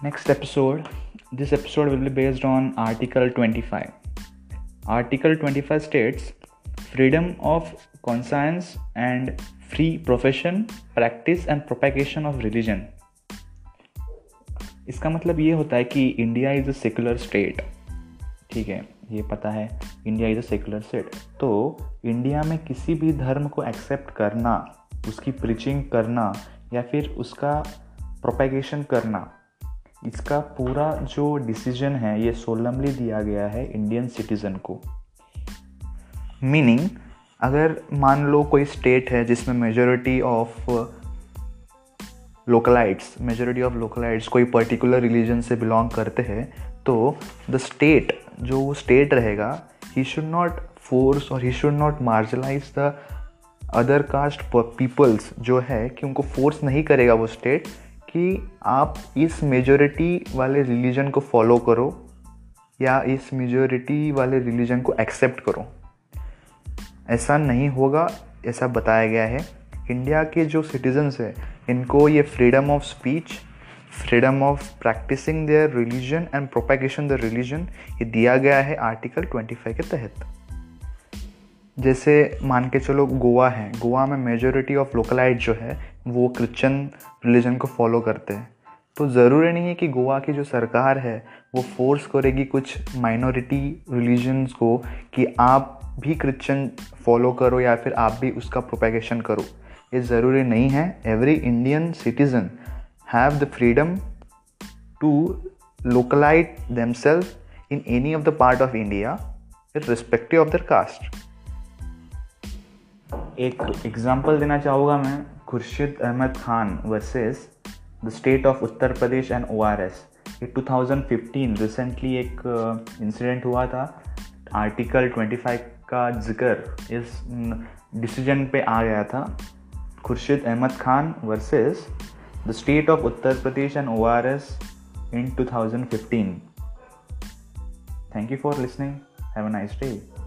Next episode. This episode will be based on Article 25. Article 25 states freedom of conscience and free profession, practice and propagation of religion. इसका मतलब ये होता है कि India is a secular state ठीक है ये पता है India is a secular state तो इंडिया में किसी भी धर्म को एक्सेप्ट करना उसकी प्रीचिंग करना या फिर उसका प्रोपेगेशन करना इसका पूरा जो डिसीज़न है, ये सोलमली दिया गया है इंडियन सिटीज़न को। मीनिंग अगर मान लो कोई स्टेट है जिसमें majority of localites majority of localites कोई पर्टिकुलर रिलीजन से बिलोंग करते हैं तो द स्टेट जो वो स्टेट रहेगा ही शुड नॉट फोर्स और ही should not marginalise the other caste peoples जो है कि उनको फोर्स नहीं करेगा वो स्टेट कि आप इस मेजोरिटी वाले रिलीजन को फॉलो करो या इस मेजोरिटी वाले रिलीजन को एक्सेप्ट करो। ऐसा नहीं होगा, ऐसा बताया गया है। इंडिया के जो सिटीजन्स हैं, इनको ये freedom of speech freedom of practicing their religion and propagation the religion ये दिया गया है आर्टिकल 25 के तहत। जैसे मान के चलो गोवा है, गोवा में मेजोरिटी ऑफ़ लोकलाइट जो है वो क्रिश्चियन रिलीजन को फॉलो करते हैं। तो ज़रूरी नहीं है कि गोवा की जो सरकार है, वो फोर्स करेगी कुछ माइनॉरिटी रिलीजन्स को कि आप भी क्रिश्चियन फॉलो करो या फिर आप भी उसका प्रोपेगेशन करो। ये ज़रूरी नहीं है। Every Indian citizen have the freedom to localite themselves in any of the part of India respective of their caste एक एग्ज़ाम्पल देना चाहूँगा मैं। Khan versus the state of Uttar Pradesh and O R S ये 2015 recently एक incident uh, हुआ था। Article 25 का ज़िक्र इस डिसीज़न पे आ गया था। Khurshid Ahmad Khan versus the state of Uttar Pradesh and O R S in 2015 thank you for listening have a nice day